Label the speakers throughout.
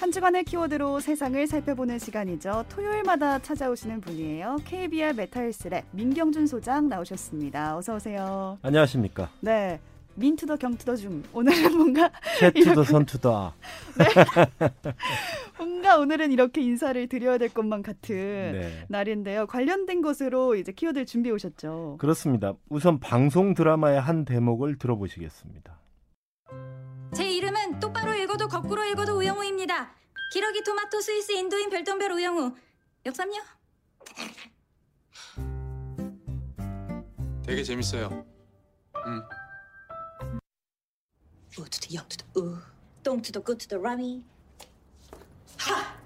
Speaker 1: 한 주간의 키워드로 세상을 살펴보는 시간이죠. 토요일마다 찾아오시는 분이에요. KBR 메탈스랩 민경준 소장 나오셨습니다. 어서 오세요.
Speaker 2: 안녕하십니까.
Speaker 1: 네. 민투더 경투더 중 오늘은 뭔가
Speaker 2: 캐 to the 선 to the 네.
Speaker 1: 뭔가 오늘은 이렇게 인사를 드려야 될 것만 같은 네. 날인데요. 관련된 것으로 이제 키워드 준비해 오셨죠.
Speaker 2: 그렇습니다. 우선 방송 드라마의 한 대목을 들어보시겠습니다.
Speaker 3: 제 이름은 똑바로 읽어도 거꾸로 읽어도 우영우입니다. 기러기 토마토 스위스 인도인 별똥별 우영우. 역삼역.
Speaker 4: 되게 재밌어요. 음.
Speaker 3: 우투 더, 영투 더, 우. 똥투 더, 굿투 더, 라미. 하!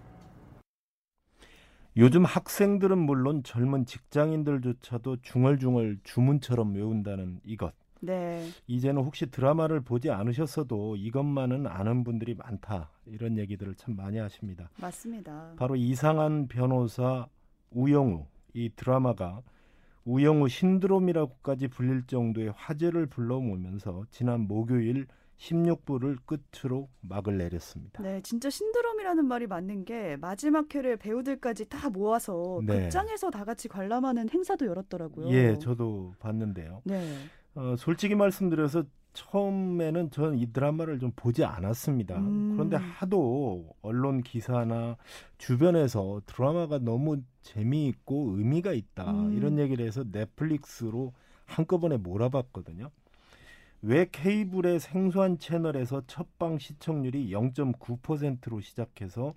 Speaker 2: 요즘 학생들은 물론 젊은 직장인들조차도 중얼중얼 주문처럼 외운다는 이것. 네. 이제는 혹시 드라마를 보지 않으셨어도 이것만은 아는 분들이 많다. 이런 얘기들을 참 많이 하십니다.
Speaker 1: 맞습니다.
Speaker 2: 바로 이상한 변호사 우영우 이 드라마가 우영우 신드롬이라고까지 불릴 정도의 화제를 불러오면서 지난 목요일 16부를 끝으로 막을 내렸습니다.
Speaker 1: 네, 진짜 신드롬이라는 말이 맞는 게 마지막 회를 배우들까지 다 모아서 네. 극장에서 다 같이 관람하는 행사도 열었더라고요.
Speaker 2: 예, 저도 봤는데요. 네. 어, 솔직히 말씀드려서 처음에는 저는 이 드라마를 좀 보지 않았습니다. 음. 그런데 하도 언론 기사나 주변에서 드라마가 너무 재미있고 의미가 있다 음. 이런 얘기를 해서 넷플릭스로 한꺼번에 몰아봤거든요. 왜 케이블의 생소한 채널에서 첫방 시청률이 0.9%로 시작해서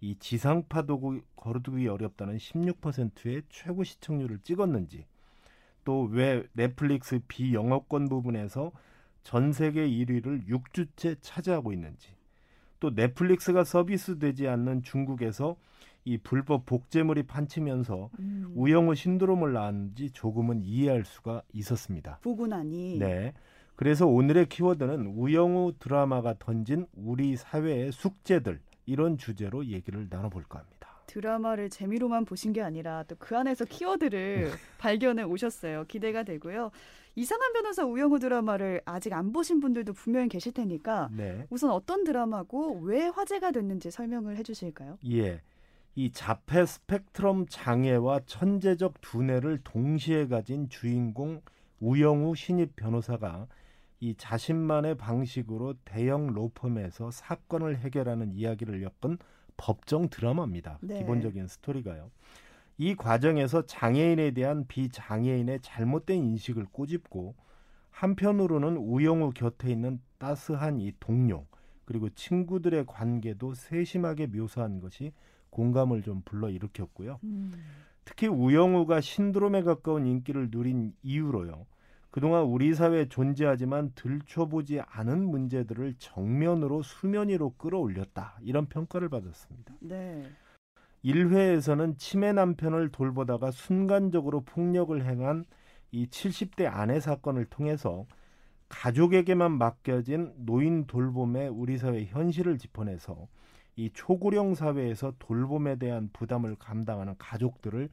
Speaker 2: 이 지상파도 거두기 어렵다는 16%의 최고 시청률을 찍었는지 또 왜 넷플릭스 비영업권 부분에서 전 세계 1위를 6주째 차지하고 있는지 또 넷플릭스가 서비스되지 않는 중국에서 이 불법 복제물이 판치면서 음. 우영우 신드롬을 낳았는지 조금은 이해할 수가 있었습니다.
Speaker 1: 보고 나니.
Speaker 2: 네. 그래서 오늘의 키워드는 우영우 드라마가 던진 우리 사회의 숙제들 이런 주제로 얘기를 나눠볼까 합니다.
Speaker 1: 드라마를 재미로만 보신 게 아니라 또 그 안에서 키워드를 발견해 오셨어요. 기대가 되고요. 이상한 변호사 우영우 드라마를 아직 안 보신 분들도 분명히 계실 테니까 네. 우선 어떤 드라마고 왜 화제가 됐는지 설명을 해 주실까요?
Speaker 2: 예. 이 자폐 스펙트럼 장애와 천재적 두뇌를 동시에 가진 주인공 우영우 신입 변호사가 이 자신만의 방식으로 대형 로펌에서 사건을 해결하는 이야기를 엮은 법정 드라마입니다. 네. 기본적인 스토리가요. 이 과정에서 장애인에 대한 비장애인의 잘못된 인식을 꼬집고 한편으로는 우영우 곁에 있는 따스한 이 동료 그리고 친구들의 관계도 세심하게 묘사한 것이 공감을 좀 불러일으켰고요. 음. 특히 우영우가 신드롬에 가까운 인기를 누린 이유로요. 그동안 우리 사회에 존재하지만 들춰보지 않은 문제들을 정면으로 수면 위로 끌어올렸다. 이런 평가를 받았습니다. 네. 1회에서는 치매 남편을 돌보다가 순간적으로 폭력을 행한 이 70대 아내 사건을 통해서 가족에게만 맡겨진 노인 돌봄의 우리 사회 현실을 짚어내서 이 초고령 사회에서 돌봄에 대한 부담을 감당하는 가족들을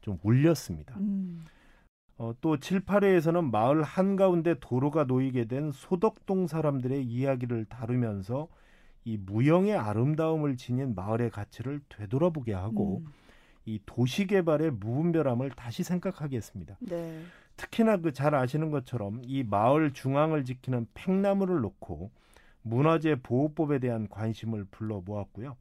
Speaker 2: 좀 울렸습니다. 음. 어, 또 7, 8회에서는 마을 한가운데 도로가 놓이게 된 소덕동 사람들의 이야기를 다루면서 이 무형의 아름다움을 지닌 마을의 가치를 되돌아보게 하고 음. 이 도시 개발의 무분별함을 다시 생각하게 했습니다. 네. 특히나 그 잘 아시는 것처럼 이 마을 중앙을 지키는 팽나무를 놓고 문화재 보호법에 대한 관심을 불러 모았고요.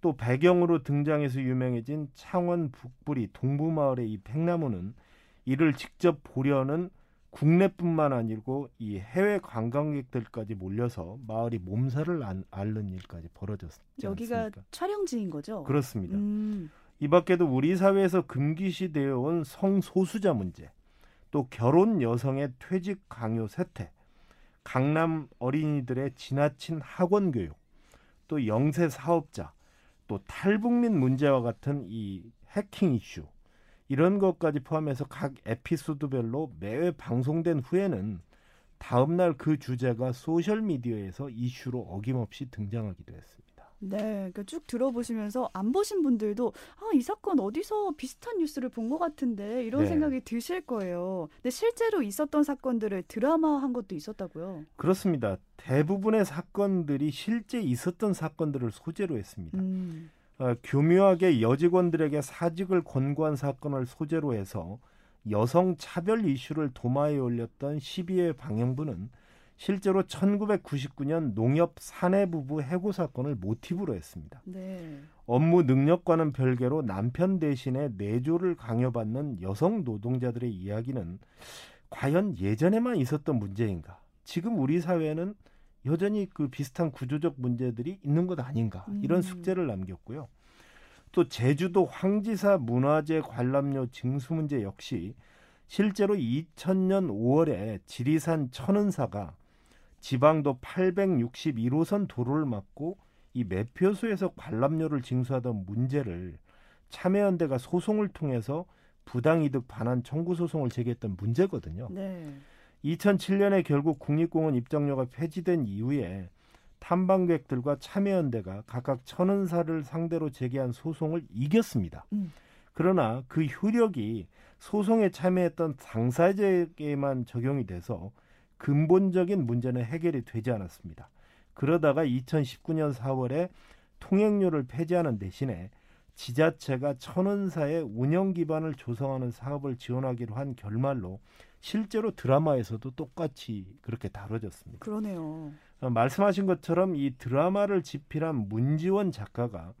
Speaker 2: 또 배경으로 등장해서 유명해진 창원 북부리 동부마을의 이 팽나무는 이를 직접 보려는 국내뿐만 아니고 이 해외 관광객들까지 몰려서 마을이 몸살을 앓는 일까지 벌어졌지
Speaker 1: 여기가
Speaker 2: 않습니까?
Speaker 1: 촬영지인 거죠?
Speaker 2: 그렇습니다. 음. 이 밖에도 우리 사회에서 금기시되어 온 성소수자 문제, 또 결혼 여성의 퇴직 강요 세태, 강남 어린이들의 지나친 학원 교육, 또 영세 사업자, 또 탈북민 문제와 같은 이 해킹 이슈, 이런 것까지 포함해서 각 에피소드별로 매회 방송된 후에는 다음날 그 주제가 소셜 미디어에서 이슈로 어김없이 등장하기도 했습니다.
Speaker 1: 네, 그러니까 쭉 들어보시면서 안 보신 분들도 아, 이 사건 어디서 비슷한 뉴스를 본 것 같은데 이런 네. 생각이 드실 거예요. 근데 실제로 있었던 사건들을 드라마한 것도 있었다고요?
Speaker 2: 그렇습니다. 대부분의 사건들이 실제 있었던 사건들을 소재로 했습니다. 음. 어, 교묘하게 여직원들에게 사직을 권고한 사건을 소재로 해서 여성 차별 이슈를 도마에 올렸던 12회 방영부는 실제로 1999년 농협 사내 부부 해고 사건을 모티브로 했습니다. 네. 업무 능력과는 별개로 남편 대신에 내조를 강요받는 여성 노동자들의 이야기는 과연 예전에만 있었던 문제인가? 지금 우리 사회는 여전히 그 비슷한 구조적 문제들이 있는 것 아닌가? 이런 음. 숙제를 남겼고요. 또 제주도 황지사 문화재 관람료 징수 문제 역시 실제로 2000년 5월에 지리산 천은사가 지방도 861호선 도로를 막고 이 매표소에서 관람료를 징수하던 문제를 참여연대가 소송을 통해서 부당이득 반환 청구 소송을 제기했던 문제거든요. 네. 2007년에 결국 국립공원 입장료가 폐지된 이후에 탐방객들과 참여연대가 각각 천은사를 상대로 제기한 소송을 이겼습니다. 음. 그러나 그 효력이 소송에 참여했던 당사자에게만 적용이 돼서 근본적인 문제는 해결이 되지 않았습니다. 그러다가 2019년 4월에 통행료를 폐지하는 대신에 지자체가 천원사의 운영 기반을 조성하는 사업을 지원하기로 한 결말로 실제로 드라마에서도 똑같이 그렇게 다뤄졌습니다.
Speaker 1: 그러네요.
Speaker 2: 어, 말씀하신 것처럼 이 드라마를 집필한 문지원 작가가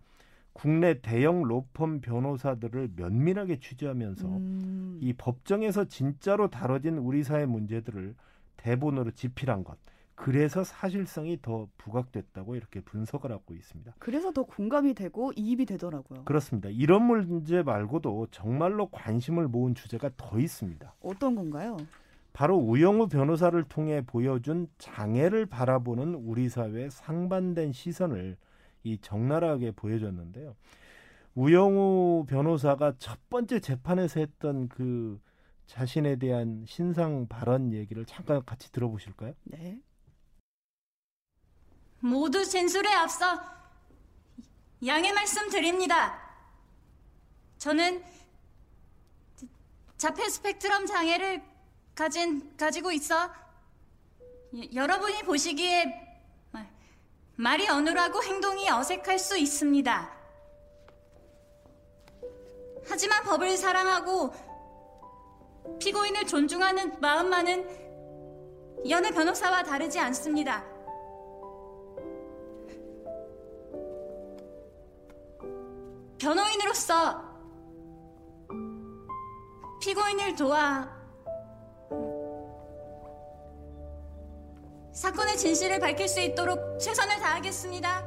Speaker 2: 국내 대형 로펌 변호사들을 면밀하게 취재하면서 음. 이 법정에서 진짜로 다뤄진 우리 사회 문제들을 대본으로 집필한 것. 그래서 사실성이 더 부각됐다고 이렇게 분석을 하고 있습니다.
Speaker 1: 그래서 더 공감이 되고 이입이 되더라고요.
Speaker 2: 그렇습니다. 이런 문제 말고도 정말로 관심을 모은 주제가 더 있습니다.
Speaker 1: 어떤 건가요?
Speaker 2: 바로 우영우 변호사를 통해 보여준 장애를 바라보는 우리 사회의 상반된 시선을 이 적나라하게 보여줬는데요. 우영우 변호사가 첫 번째 재판에서 했던 그 자신에 대한 신상 발언 얘기를 잠깐 같이 들어보실까요? 네.
Speaker 3: 모두 진술에 앞서 양해 말씀드립니다. 저는 자폐 스펙트럼 장애를 가진 가지고 있어 여러분이 보시기에 말이 어눌하고 행동이 어색할 수 있습니다. 하지만 법을 사랑하고 피고인을 존중하는 마음만은 연애 변호사와 다르지 않습니다. 변호인으로서 피고인을 도와 사건의 진실을 밝힐 수 있도록 최선을 다하겠습니다.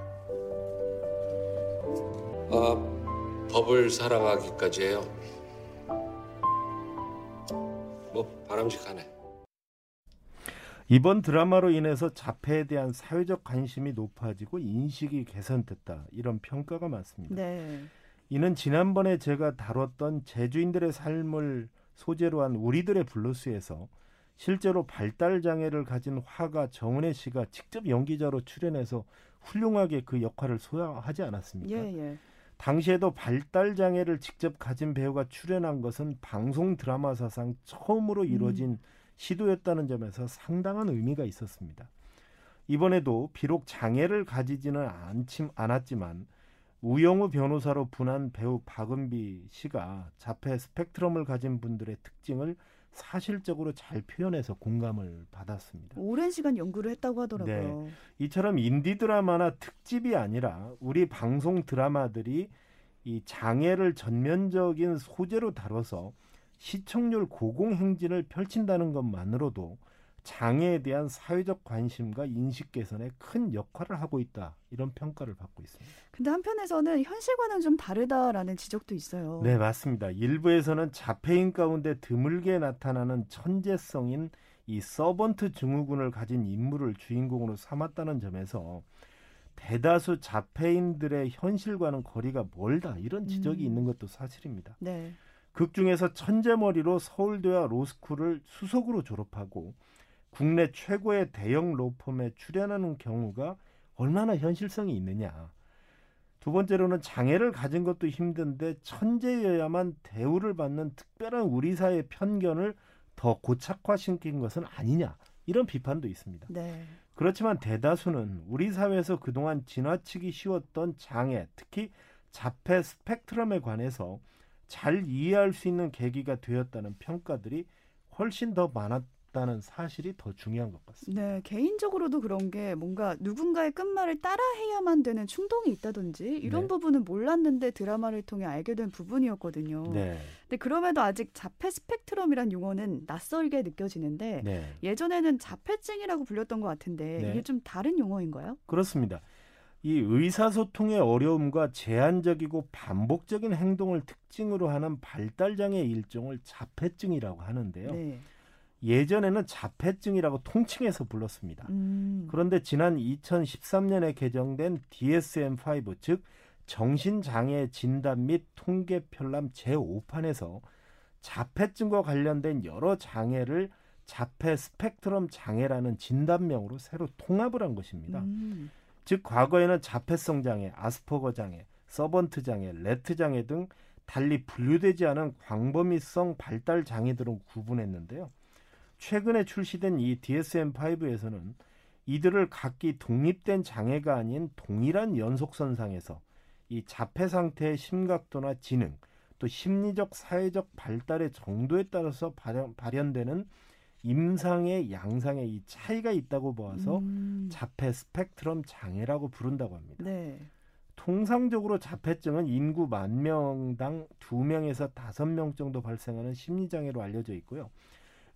Speaker 5: 아, 법을 사랑하기까지 해요. 뭐 바람직하네.
Speaker 2: 이번 드라마로 인해서 자폐에 대한 사회적 관심이 높아지고 인식이 개선됐다 이런 평가가 많습니다. 네. 이는 지난번에 제가 다뤘던 제주인들의 삶을 소재로 한 우리들의 블루스에서 실제로 발달 장애를 가진 화가 정은혜 씨가 직접 연기자로 출연해서 훌륭하게 그 역할을 소화하지 않았습니까? 예, 예. 당시에도 발달 장애를 직접 가진 배우가 출연한 것은 방송 드라마 사상 처음으로 음. 이루어진 음. 시도였다는 점에서 상당한 의미가 있었습니다. 이번에도 비록 장애를 가지지는 않지, 않았지만 우영우 변호사로 분한 배우 박은비 씨가 자폐 스펙트럼을 가진 분들의 특징을 사실적으로 잘 표현해서 공감을 받았습니다.
Speaker 1: 오랜 시간 연구를 했다고 하더라고요.
Speaker 2: 네. 이처럼 인디 드라마나 특집이 아니라 우리 방송 드라마들이 이 장애를 전면적인 소재로 다뤄서 시청률 고공 행진을 펼친다는 것만으로도 장애에 대한 사회적 관심과 인식 개선에 큰 역할을 하고 있다 이런 평가를 받고 있습니다.
Speaker 1: 근데 한편에서는 현실과는 좀 다르다라는 지적도 있어요.
Speaker 2: 네 맞습니다. 일부에서는 자폐인 가운데 드물게 나타나는 천재성인 이 서번트 증후군을 가진 인물을 주인공으로 삼았다는 점에서 대다수 자폐인들의 현실과는 거리가 멀다 이런 지적이 음. 있는 것도 사실입니다. 네. 극 중에서 천재머리로 서울대와 로스쿨을 수석으로 졸업하고 국내 최고의 대형 로펌에 출연하는 경우가 얼마나 현실성이 있느냐. 두 번째로는 장애를 가진 것도 힘든데 천재여야만 대우를 받는 특별한 우리 사회의 편견을 더 고착화시킨 것은 아니냐 이런 비판도 있습니다. 네. 그렇지만 대다수는 우리 사회에서 그동안 지나치기 쉬웠던 장애, 특히 자폐 스펙트럼에 관해서 잘 이해할 수 있는 계기가 되었다는 평가들이 훨씬 더 많았 다는 사실이 더 중요한 것 같습니다.
Speaker 1: 네, 개인적으로도 그런 게 뭔가 누군가의 끝말을 따라해야만 되는 충동이 있다든지 이런 네. 부분은 몰랐는데 드라마를 통해 알게 된 부분이었거든요. 네. 근데 그럼에도 아직 자폐 스펙트럼이란 용어는 낯설게 느껴지는데 네. 예전에는 자폐증이라고 불렸던 것 같은데 네. 이게 좀 다른 용어인가요?
Speaker 2: 그렇습니다. 이 의사소통의 어려움과 제한적이고 반복적인 행동을 특징으로 하는 발달장애 일종을 자폐증이라고 하는데요. 네. 예전에는 자폐증이라고 통칭해서 불렀습니다. 음. 그런데 지난 2013년에 개정된 DSM-5 즉 정신장애 진단 및 통계 편람 제5판에서 자폐증과 관련된 여러 장애를 자폐 스펙트럼 장애라는 진단명으로 새로 통합을 한 것입니다. 음. 즉 과거에는 자폐성 장애, 아스퍼거 장애, 서번트 장애, 레트 장애 등 달리 분류되지 않은 광범위성 발달 장애들은 구분했는데요. 최근에 출시된 이 DSM-5에서는 이들을 각기 독립된 장애가 아닌 동일한 연속선상에서 이 자폐 상태의 심각도나 지능, 또 심리적 사회적 발달의 정도에 따라서 발현, 발현 되는 임상의 양상의 이 차이가 있다고 보아서 음. 자폐 스펙트럼 장애라고 부른다고 합니다. 네. 통상적으로 자폐증은 인구 만 명당 두명에서 다섯 명 정도 발생하는 심리장애로 알려져 있고요.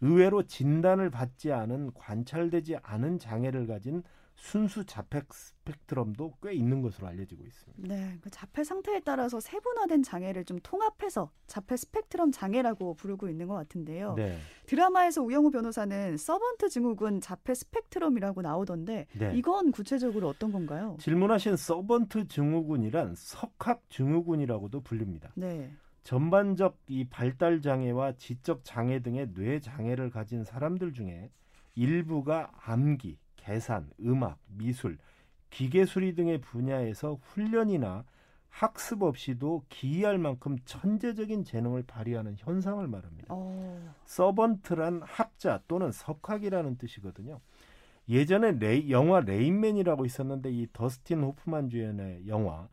Speaker 2: 의외로 진단을 받지 않은 관찰되지 않은 장애를 가진 순수 자폐 스펙트럼도 꽤 있는 것으로 알려지고 있습니다.
Speaker 1: 네, 그 자폐 상태에 따라서 세분화된 장애를 좀 통합해서 자폐 스펙트럼 장애라고 부르고 있는 것 같은데요. 네. 드라마에서 우영우 변호사는 서번트 증후군 자폐 스펙트럼이라고 나오던데 네. 이건 구체적으로 어떤 건가요?
Speaker 2: 질문하신 서번트 증후군이란 석학 증후군이라고도 불립니다. 네. 전반적 이 발달 장애와 지적 장애 등의 뇌 장애를 가진 사람들 중에 일부가 암기, 계산, 음악, 미술, 기계 수리 등의 분야에서 훈련이나 학습 없이도 기이할 만큼 천재적인 재능을 발휘하는 현상을 말합니다. 오. 어. 서번트란 학자 또는 석학이라는 뜻이거든요. 예전에 레이, 영화 레인맨이라고 있었는데 이 더스틴 호프만 주연의 영화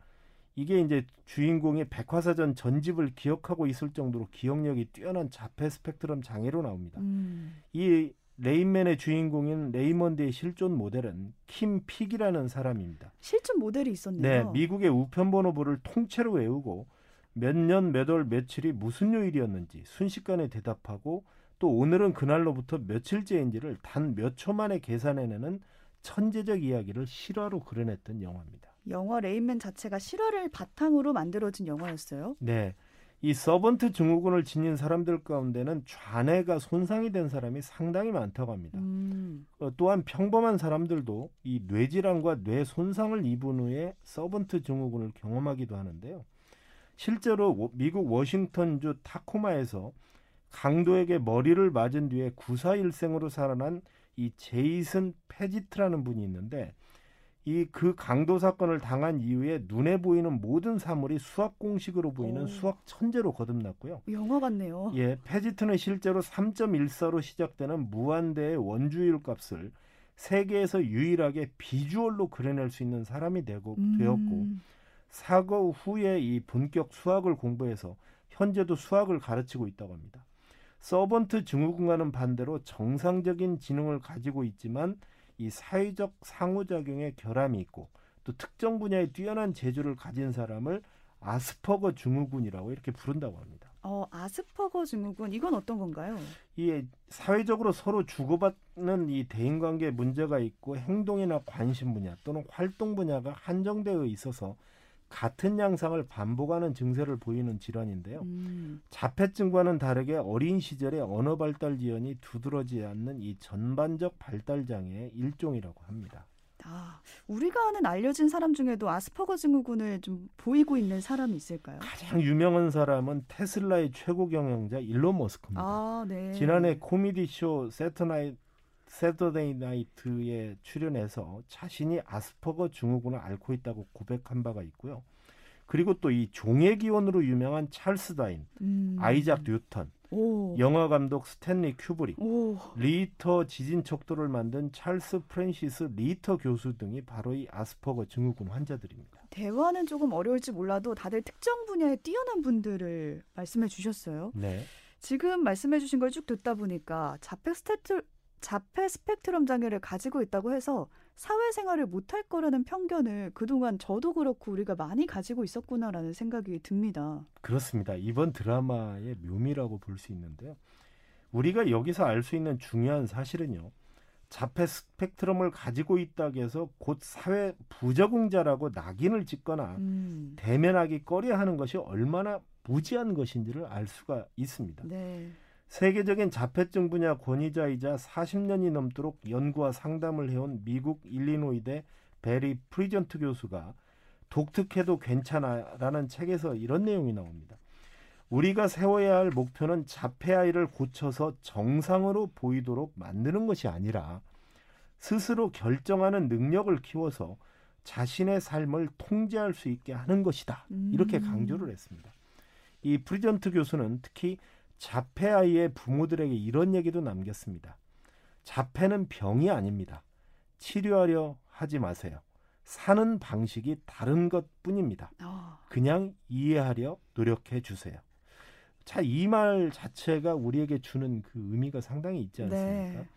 Speaker 2: 이게 이제 주인공이 백과사전 전집을 기억하고 있을 정도로 기억력이 뛰어난 자폐 스펙트럼 장애로 나옵니다. 음. 이 레인맨의 주인공인 레이먼드의 실존 모델은 킴 픽이라는 사람입니다.
Speaker 1: 실존 모델이 있었네요.
Speaker 2: 네, 미국의 우편번호부를 통째로 외우고 몇 년, 몇 월, 며칠이 무슨 요일이었는지 순식간에 대답하고 또 오늘은 그날로부터 며칠째인지를 단 몇 초 만에 계산해내는 천재적 이야기를 실화로 그려냈던 영화입니다.
Speaker 1: 영화 레인맨 자체가 실화를 바탕으로 만들어진 영화였어요?
Speaker 2: 네. 이 서번트 증후군을 지닌 사람들 가운데는 좌뇌가 손상이 된 사람이 상당히 많다고 합니다. 음. 어, 또한 평범한 사람들도 이 뇌질환과 뇌 손상을 입은 후에 서번트 증후군을 경험하기도 하는데요. 실제로 미국 워싱턴주 타코마에서 강도에게 머리를 맞은 뒤에 구사일생으로 살아난 이 제이슨 페지트라는 분이 있는데 이 그 강도 사건을 당한 이후에 눈에 보이는 모든 사물이 수학 공식으로 보이는 오. 수학 천재로 거듭났고요.
Speaker 1: 영화 같네요.
Speaker 2: 예, 페지트는 실제로 3.14로 시작되는 무한대의 원주율 값을 세계에서 유일하게 비주얼로 그려낼 수 있는 사람이 되고 음. 되었고 사고 후에 이 본격 수학을 공부해서 현재도 수학을 가르치고 있다고 합니다. 서번트 증후군과는 반대로 정상적인 지능을 가지고 있지만 이 사회적 상호작용에 결함이 있고 또 특정 분야에 뛰어난 재주를 가진 사람을 아스퍼거 증후군이라고 이렇게 부른다고 합니다.
Speaker 1: 어, 아스퍼거 증후군 이건 어떤 건가요?
Speaker 2: 이 사회적으로 서로 주고받는 이 대인관계 문제가 있고 행동이나 관심 분야 또는 활동 분야가 한정되어 있어서 같은 양상을 반복하는 증세를 보이는 질환인데요. 음. 자폐증과는 다르게 어린 시절에 언어 발달 지연이 두드러지지 않는 이 전반적 발달 장애의 일종이라고 합니다.
Speaker 1: 아, 우리가 아는 알려진 사람 중에도 아스퍼거 증후군을 좀 보이고 있는 사람이 있을까요?
Speaker 2: 가장 유명한 사람은 테슬라의 최고 경영자 일론 머스크입니다. 아, 네. 지난해 코미디 쇼 Saturday Night Saturday Night에 출연해서 자신이 아스퍼거 증후군을 앓고 있다고 고백한 바가 있고요. 그리고 또 이 종의 기원으로 유명한 찰스 다윈, 음. 아이작 뉴턴, 오. 영화 감독 스탠리 큐브릭, 오. 리히터 지진 척도를 만든 찰스 프랜시스 리히터 교수 등이 바로 이 아스퍼거 증후군 환자들입니다.
Speaker 1: 대화는 조금 어려울지 몰라도 다들 특정 분야에 뛰어난 분들을 말씀해 주셨어요. 네. 지금 말씀해 주신 걸 쭉 듣다 보니까 자폐 스테트 자폐 스펙트럼 장애를 가지고 있다고 해서 사회생활을 못할 거라는 편견을 그동안 저도 그렇고 우리가 많이 가지고 있었구나라는 생각이 듭니다.
Speaker 2: 그렇습니다. 이번 드라마의 묘미라고 볼 수 있는데요. 우리가 여기서 알 수 있는 중요한 사실은요. 자폐 스펙트럼을 가지고 있다고 해서 곧 사회 부적응자라고 낙인을 찍거나 음. 대면하기 꺼려하는 것이 얼마나 무지한 것인지를 알 수가 있습니다. 네. 세계적인 자폐증 분야 권위자이자 40년이 넘도록 연구와 상담을 해온 미국 일리노이대 베리 프리전트 교수가 독특해도 괜찮아라는 책에서 이런 내용이 나옵니다. 우리가 세워야 할 목표는 자폐 아이를 고쳐서 정상으로 보이도록 만드는 것이 아니라 스스로 결정하는 능력을 키워서 자신의 삶을 통제할 수 있게 하는 것이다. 이렇게 음. 강조를 했습니다. 이 프리전트 교수는 특히 자폐 아이의 부모들에게 이런 얘기도 남겼습니다. 자폐는 병이 아닙니다. 치료하려 하지 마세요. 사는 방식이 다른 것 뿐입니다. 아. 그냥 이해하려 노력해 주세요. 자, 이 말 자체가 우리에게 주는 그 의미가 상당히 있지 않습니까? 네.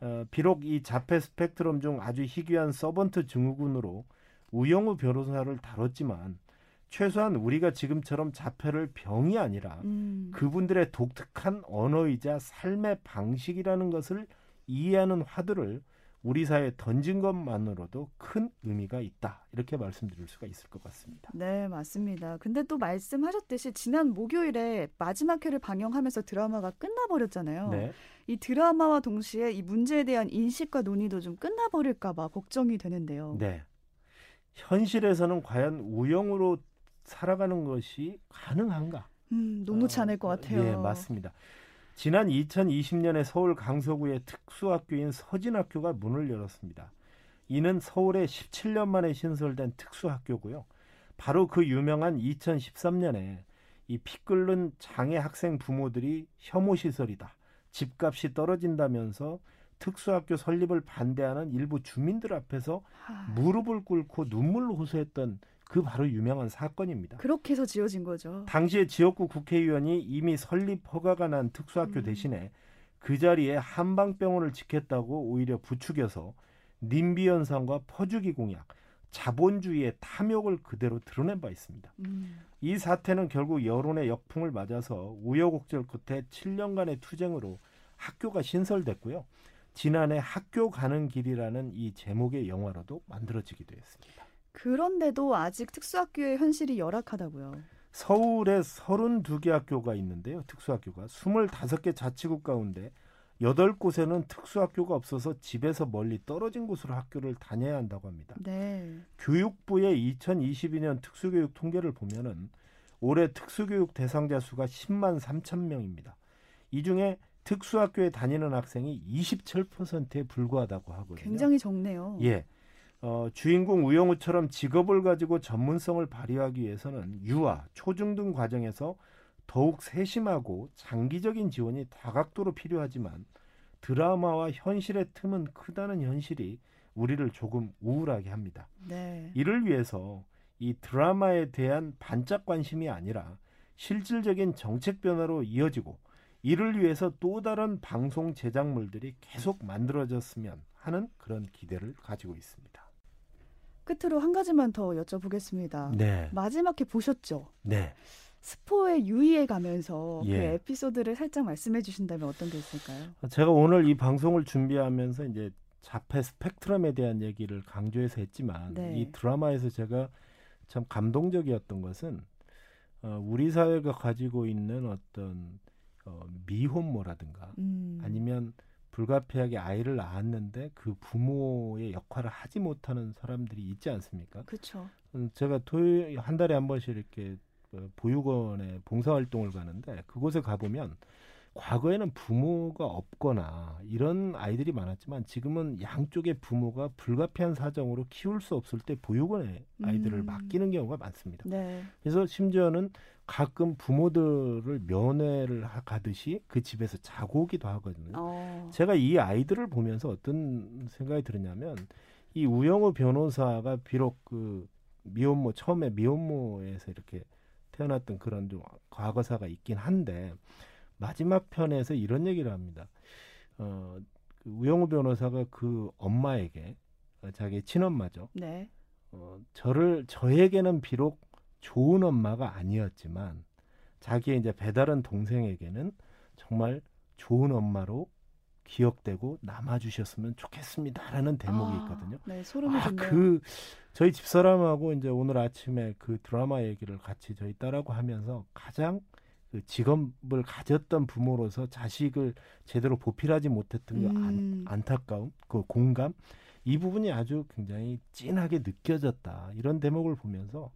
Speaker 2: 어, 비록 이 자폐 스펙트럼 중 아주 희귀한 서번트 증후군으로 우영우 변호사를 다뤘지만 최소한 우리가 지금처럼 자폐를 병이 아니라 음. 그분들의 독특한 언어이자 삶의 방식이라는 것을 이해하는 화두를 우리 사회에 던진 것만으로도 큰 의미가 있다. 이렇게 말씀드릴 수가 있을 것 같습니다.
Speaker 1: 네, 맞습니다. 근데 또 말씀하셨듯이 지난 목요일에 마지막 회를 방영하면서 드라마가 끝나버렸잖아요. 네. 이 드라마와 동시에 이 문제에 대한 인식과 논의도 좀 끝나버릴까봐 걱정이 되는데요. 네.
Speaker 2: 현실에서는 과연 우영으로 살아가는 것이 가능한가?
Speaker 1: 음, 녹록치 않을 것 같아요.
Speaker 2: 예, 맞습니다. 지난 2020년에 서울 강서구의 특수학교인 서진학교가 문을 열었습니다. 이는 서울에 17년 만에 신설된 특수학교고요. 바로 그 유명한 2013년에 이 피 끓는 장애 학생 부모들이 혐오 시설이다. 집값이 떨어진다면서 특수학교 설립을 반대하는 일부 주민들 앞에서 무릎을 꿇고 눈물로 호소했던 그 바로 유명한 사건입니다.
Speaker 1: 그렇게 해서 지어진 거죠.
Speaker 2: 당시에 지역구 국회의원이 이미 설립 허가가 난 특수학교 음. 대신에 그 자리에 한방병원을 지켰다고 오히려 부추겨서 님비 현상과 퍼주기 공약, 자본주의의 탐욕을 그대로 드러낸 바 있습니다. 음. 이 사태는 결국 여론의 역풍을 맞아서 우여곡절 끝에 7년간의 투쟁으로 학교가 신설됐고요. 지난해 학교 가는 길이라는 이 제목의 영화로도 만들어지기도 했습니다.
Speaker 1: 그런데도 아직 특수학교의 현실이 열악하다고요.
Speaker 2: 서울에 32개 학교가 있는데요. 특수학교가 25개 자치구 가운데 8곳에는 특수학교가 없어서 집에서 멀리 떨어진 곳으로 학교를 다녀야 한다고 합니다. 네. 교육부의 2022년 특수교육 통계를 보면은 올해 특수교육 대상자 수가 10만 3천 명입니다. 이 중에 특수학교에 다니는 학생이 27%에 불과하다고 하거든요.
Speaker 1: 굉장히 적네요.
Speaker 2: 예. 어, 주인공 우영우처럼 직업을 가지고 전문성을 발휘하기 위해서는 유아, 초중등 과정에서 더욱 세심하고 장기적인 지원이 다각도로 필요하지만 드라마와 현실의 틈은 크다는 현실이 우리를 조금 우울하게 합니다. 네. 이를 위해서 이 드라마에 대한 반짝 관심이 아니라 실질적인 정책 변화로 이어지고 이를 위해서 또 다른 방송 제작물들이 계속 만들어졌으면 하는 그런 기대를 가지고 있습니다.
Speaker 1: 끝으로 한 가지만 더 여쭤보겠습니다. 네. 마지막에 보셨죠? 네. 스포에 유의해 가면서 그 예. 그 에피소드를 살짝 말씀해 주신다면 어떤 게 있을까요?
Speaker 2: 제가 오늘 이 방송을 준비하면서 이제 자폐 스펙트럼에 대한 얘기를 강조해서 했지만 네. 이 드라마에서 제가 참 감동적이었던 것은 어, 우리 사회가 가지고 있는 어떤 어, 미혼모라든가 음. 아니면 불가피하게 아이를 낳았는데 그 부모의 역할을 하지 못하는 사람들이 있지 않습니까?
Speaker 1: 그렇죠.
Speaker 2: 제가 토요일 한 달에 한 번씩 이렇게 어, 보육원에 봉사활동을 가는데 그곳에 가보면 과거에는 부모가 없거나 이런 아이들이 많았지만 지금은 양쪽의 부모가 불가피한 사정으로 키울 수 없을 때 보육원에 아이들을 음. 맡기는 경우가 많습니다. 네. 그래서 심지어는 가끔 부모들을 면회를 가듯이 그 집에서 자고 오기도 하거든요. 어. 제가 이 아이들을 보면서 어떤 생각이 들었냐면 이 우영우 변호사가 비록 그 미혼모 처음에 미혼모에서 이렇게 태어났던 그런 좀 과거사가 있긴 한데 마지막 편에서 이런 얘기를 합니다. 어, 그 우영우 변호사가 그 엄마에게 어, 자기 친엄마죠. 네. 어, 저를 저에게는 비록 좋은 엄마가 아니었지만 자기의 이제 배다른 동생에게는 정말 좋은 엄마로 기억되고 남아주셨으면 좋겠습니다라는 대목이 아, 있거든요.
Speaker 1: 네, 소름이 아,
Speaker 2: 그 저희 집사람하고 이제 오늘 아침에 그 드라마 얘기를 같이 저희 딸하고 하면서 가장 그 직업을 가졌던 부모로서 자식을 제대로 보필하지 못했던 그 음. 안, 안타까움, 그 공감 이 부분이 아주 굉장히 찐하게 느껴졌다 이런 대목을 보면서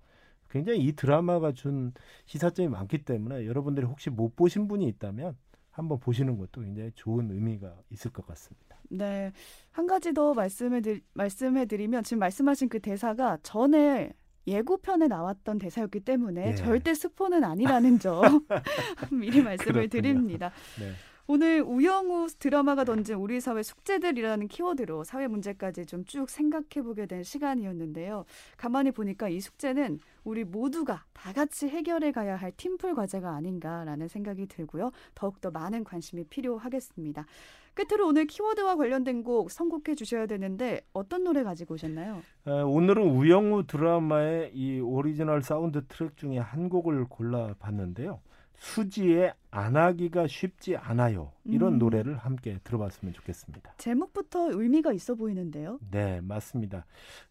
Speaker 2: 굉장히 이 드라마가 준 시사점이 많기 때문에 여러분들이 혹시 못 보신 분이 있다면 한번 보시는 것도 굉장히 좋은 의미가 있을 것 같습니다.
Speaker 1: 네. 한 가지 더 말씀해 드, 말씀해 드리면 지금 말씀하신 그 대사가 전에 예고편에 나왔던 대사였기 때문에 예. 절대 스포는 아니라는 점 미리 말씀을 그렇군요. 드립니다. 네. 오늘 우영우 드라마가 던진 우리 사회 숙제들이라는 키워드로 사회 문제까지 좀 쭉 생각해 보게 된 시간이었는데요. 가만히 보니까 이 숙제는 우리 모두가 다 같이 해결해 가야 할 팀플 과제가 아닌가라는 생각이 들고요. 더욱더 많은 관심이 필요하겠습니다. 끝으로 오늘 키워드와 관련된 곡 선곡해 주셔야 되는데 어떤 노래 가지고 오셨나요?
Speaker 2: 에, 오늘은 우영우 드라마의 이 오리지널 사운드 트랙 중에 한 곡을 골라봤는데요. 수지의 안 하기가 쉽지 않아요. 이런 음. 노래를 함께 들어봤으면 좋겠습니다.
Speaker 1: 제목부터 의미가 있어 보이는데요.
Speaker 2: 네, 맞습니다.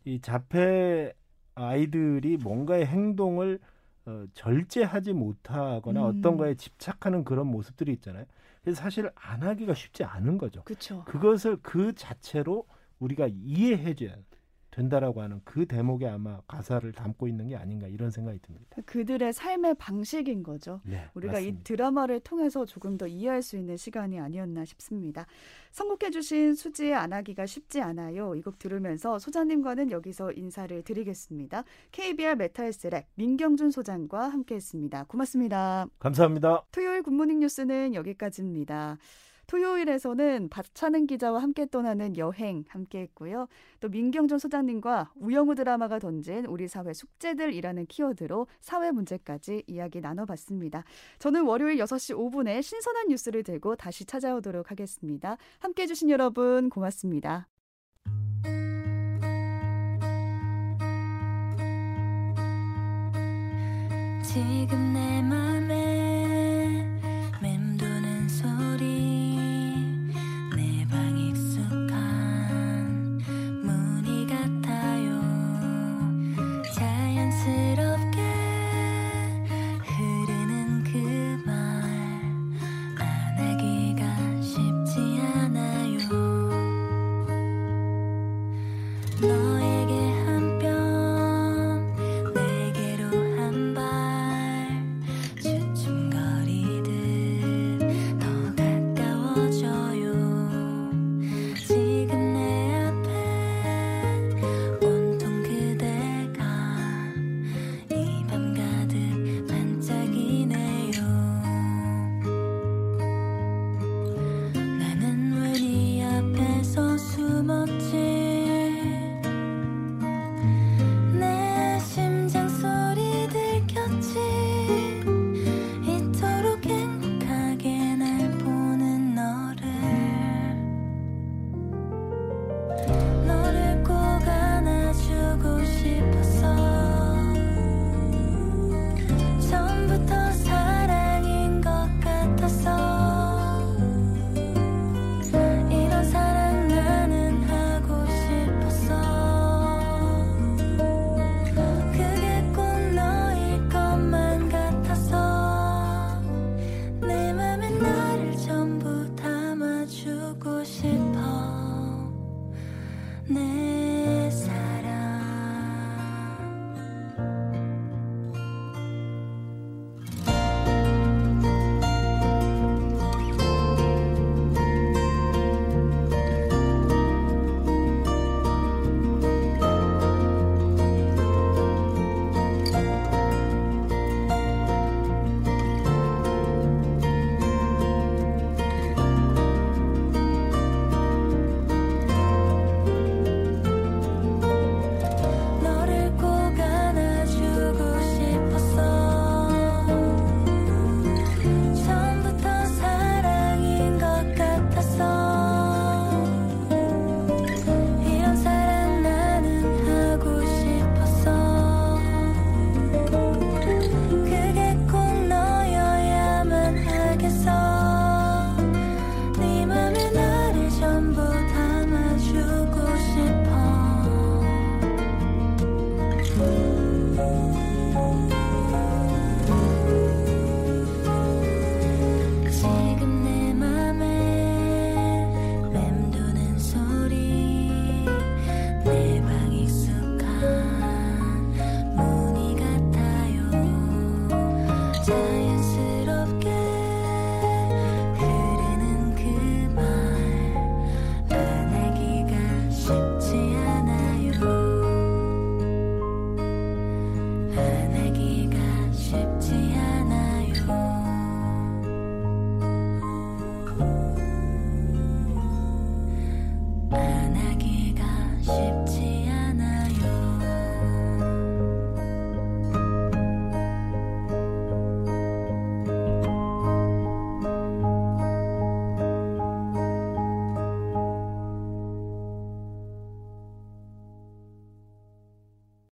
Speaker 2: 이 자폐 아이들이 뭔가의 행동을 어, 절제하지 못하거나 음. 어떤 거에 집착하는 그런 모습들이 있잖아요. 그래서 사실 안 하기가 쉽지 않은 거죠.
Speaker 1: 그쵸.
Speaker 2: 그것을 그 자체로 우리가 이해해줘야 된다라고 하는 그 대목에 아마 가사를 담고 있는 게 아닌가 이런 생각이 듭니다.
Speaker 1: 그들의 삶의 방식인 거죠. 네, 우리가 맞습니다. 이 드라마를 통해서 조금 더 이해할 수 있는 시간이 아니었나 싶습니다. 선곡해 주신 수지의 안 하기가 쉽지 않아요. 이 곡 들으면서 소장님과는 여기서 인사를 드리겠습니다. KBR 메타헬스랩 민경준 소장과 함께했습니다. 고맙습니다.
Speaker 2: 감사합니다.
Speaker 1: 토요일 굿모닝 뉴스는 여기까지입니다. 토요일에서는 박찬은 기자와 함께 떠나는 여행 함께 했고요. 또 민경준 소장님과 우영우 드라마가 던진 우리 사회 숙제들이라는 키워드로 사회 문제까지 이야기 나눠봤습니다. 저는 월요일 6시 5분에 신선한 뉴스를 들고 다시 찾아오도록 하겠습니다. 함께 해주신 여러분 고맙습니다. 지금 내 맘에